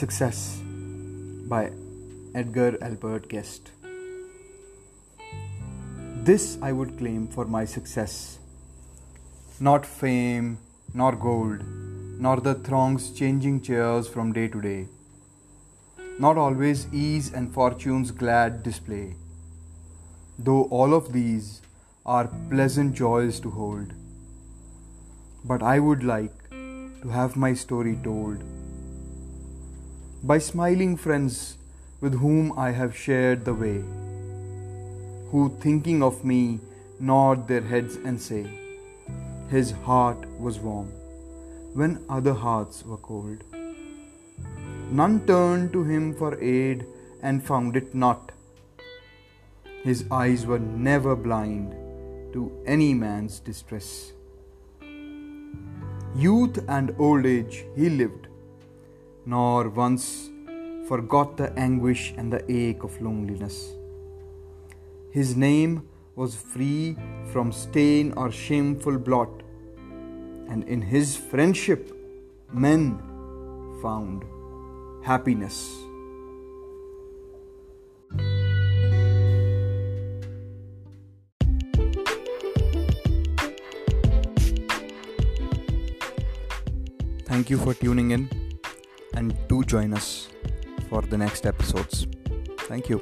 Success by Edgar Albert Guest. This I would claim for my success. Not fame, nor gold, nor the throng's changing chairs from day to day. Not always ease and fortune's glad display. Though all of these are pleasant joys to hold. But I would like to have my story told by smiling friends with whom I have shared the way, who thinking of me nod their heads and say, His heart was warm when other hearts were cold. None turned to him for aid and found it not. His eyes were never blind to any man's distress. Youth and old age he lived nor once forgot the anguish and the ache of loneliness. His name was free from stain or shameful blot, and in his friendship, men found happiness. Thank you for tuning in and do join us for the next episodes. Thank you.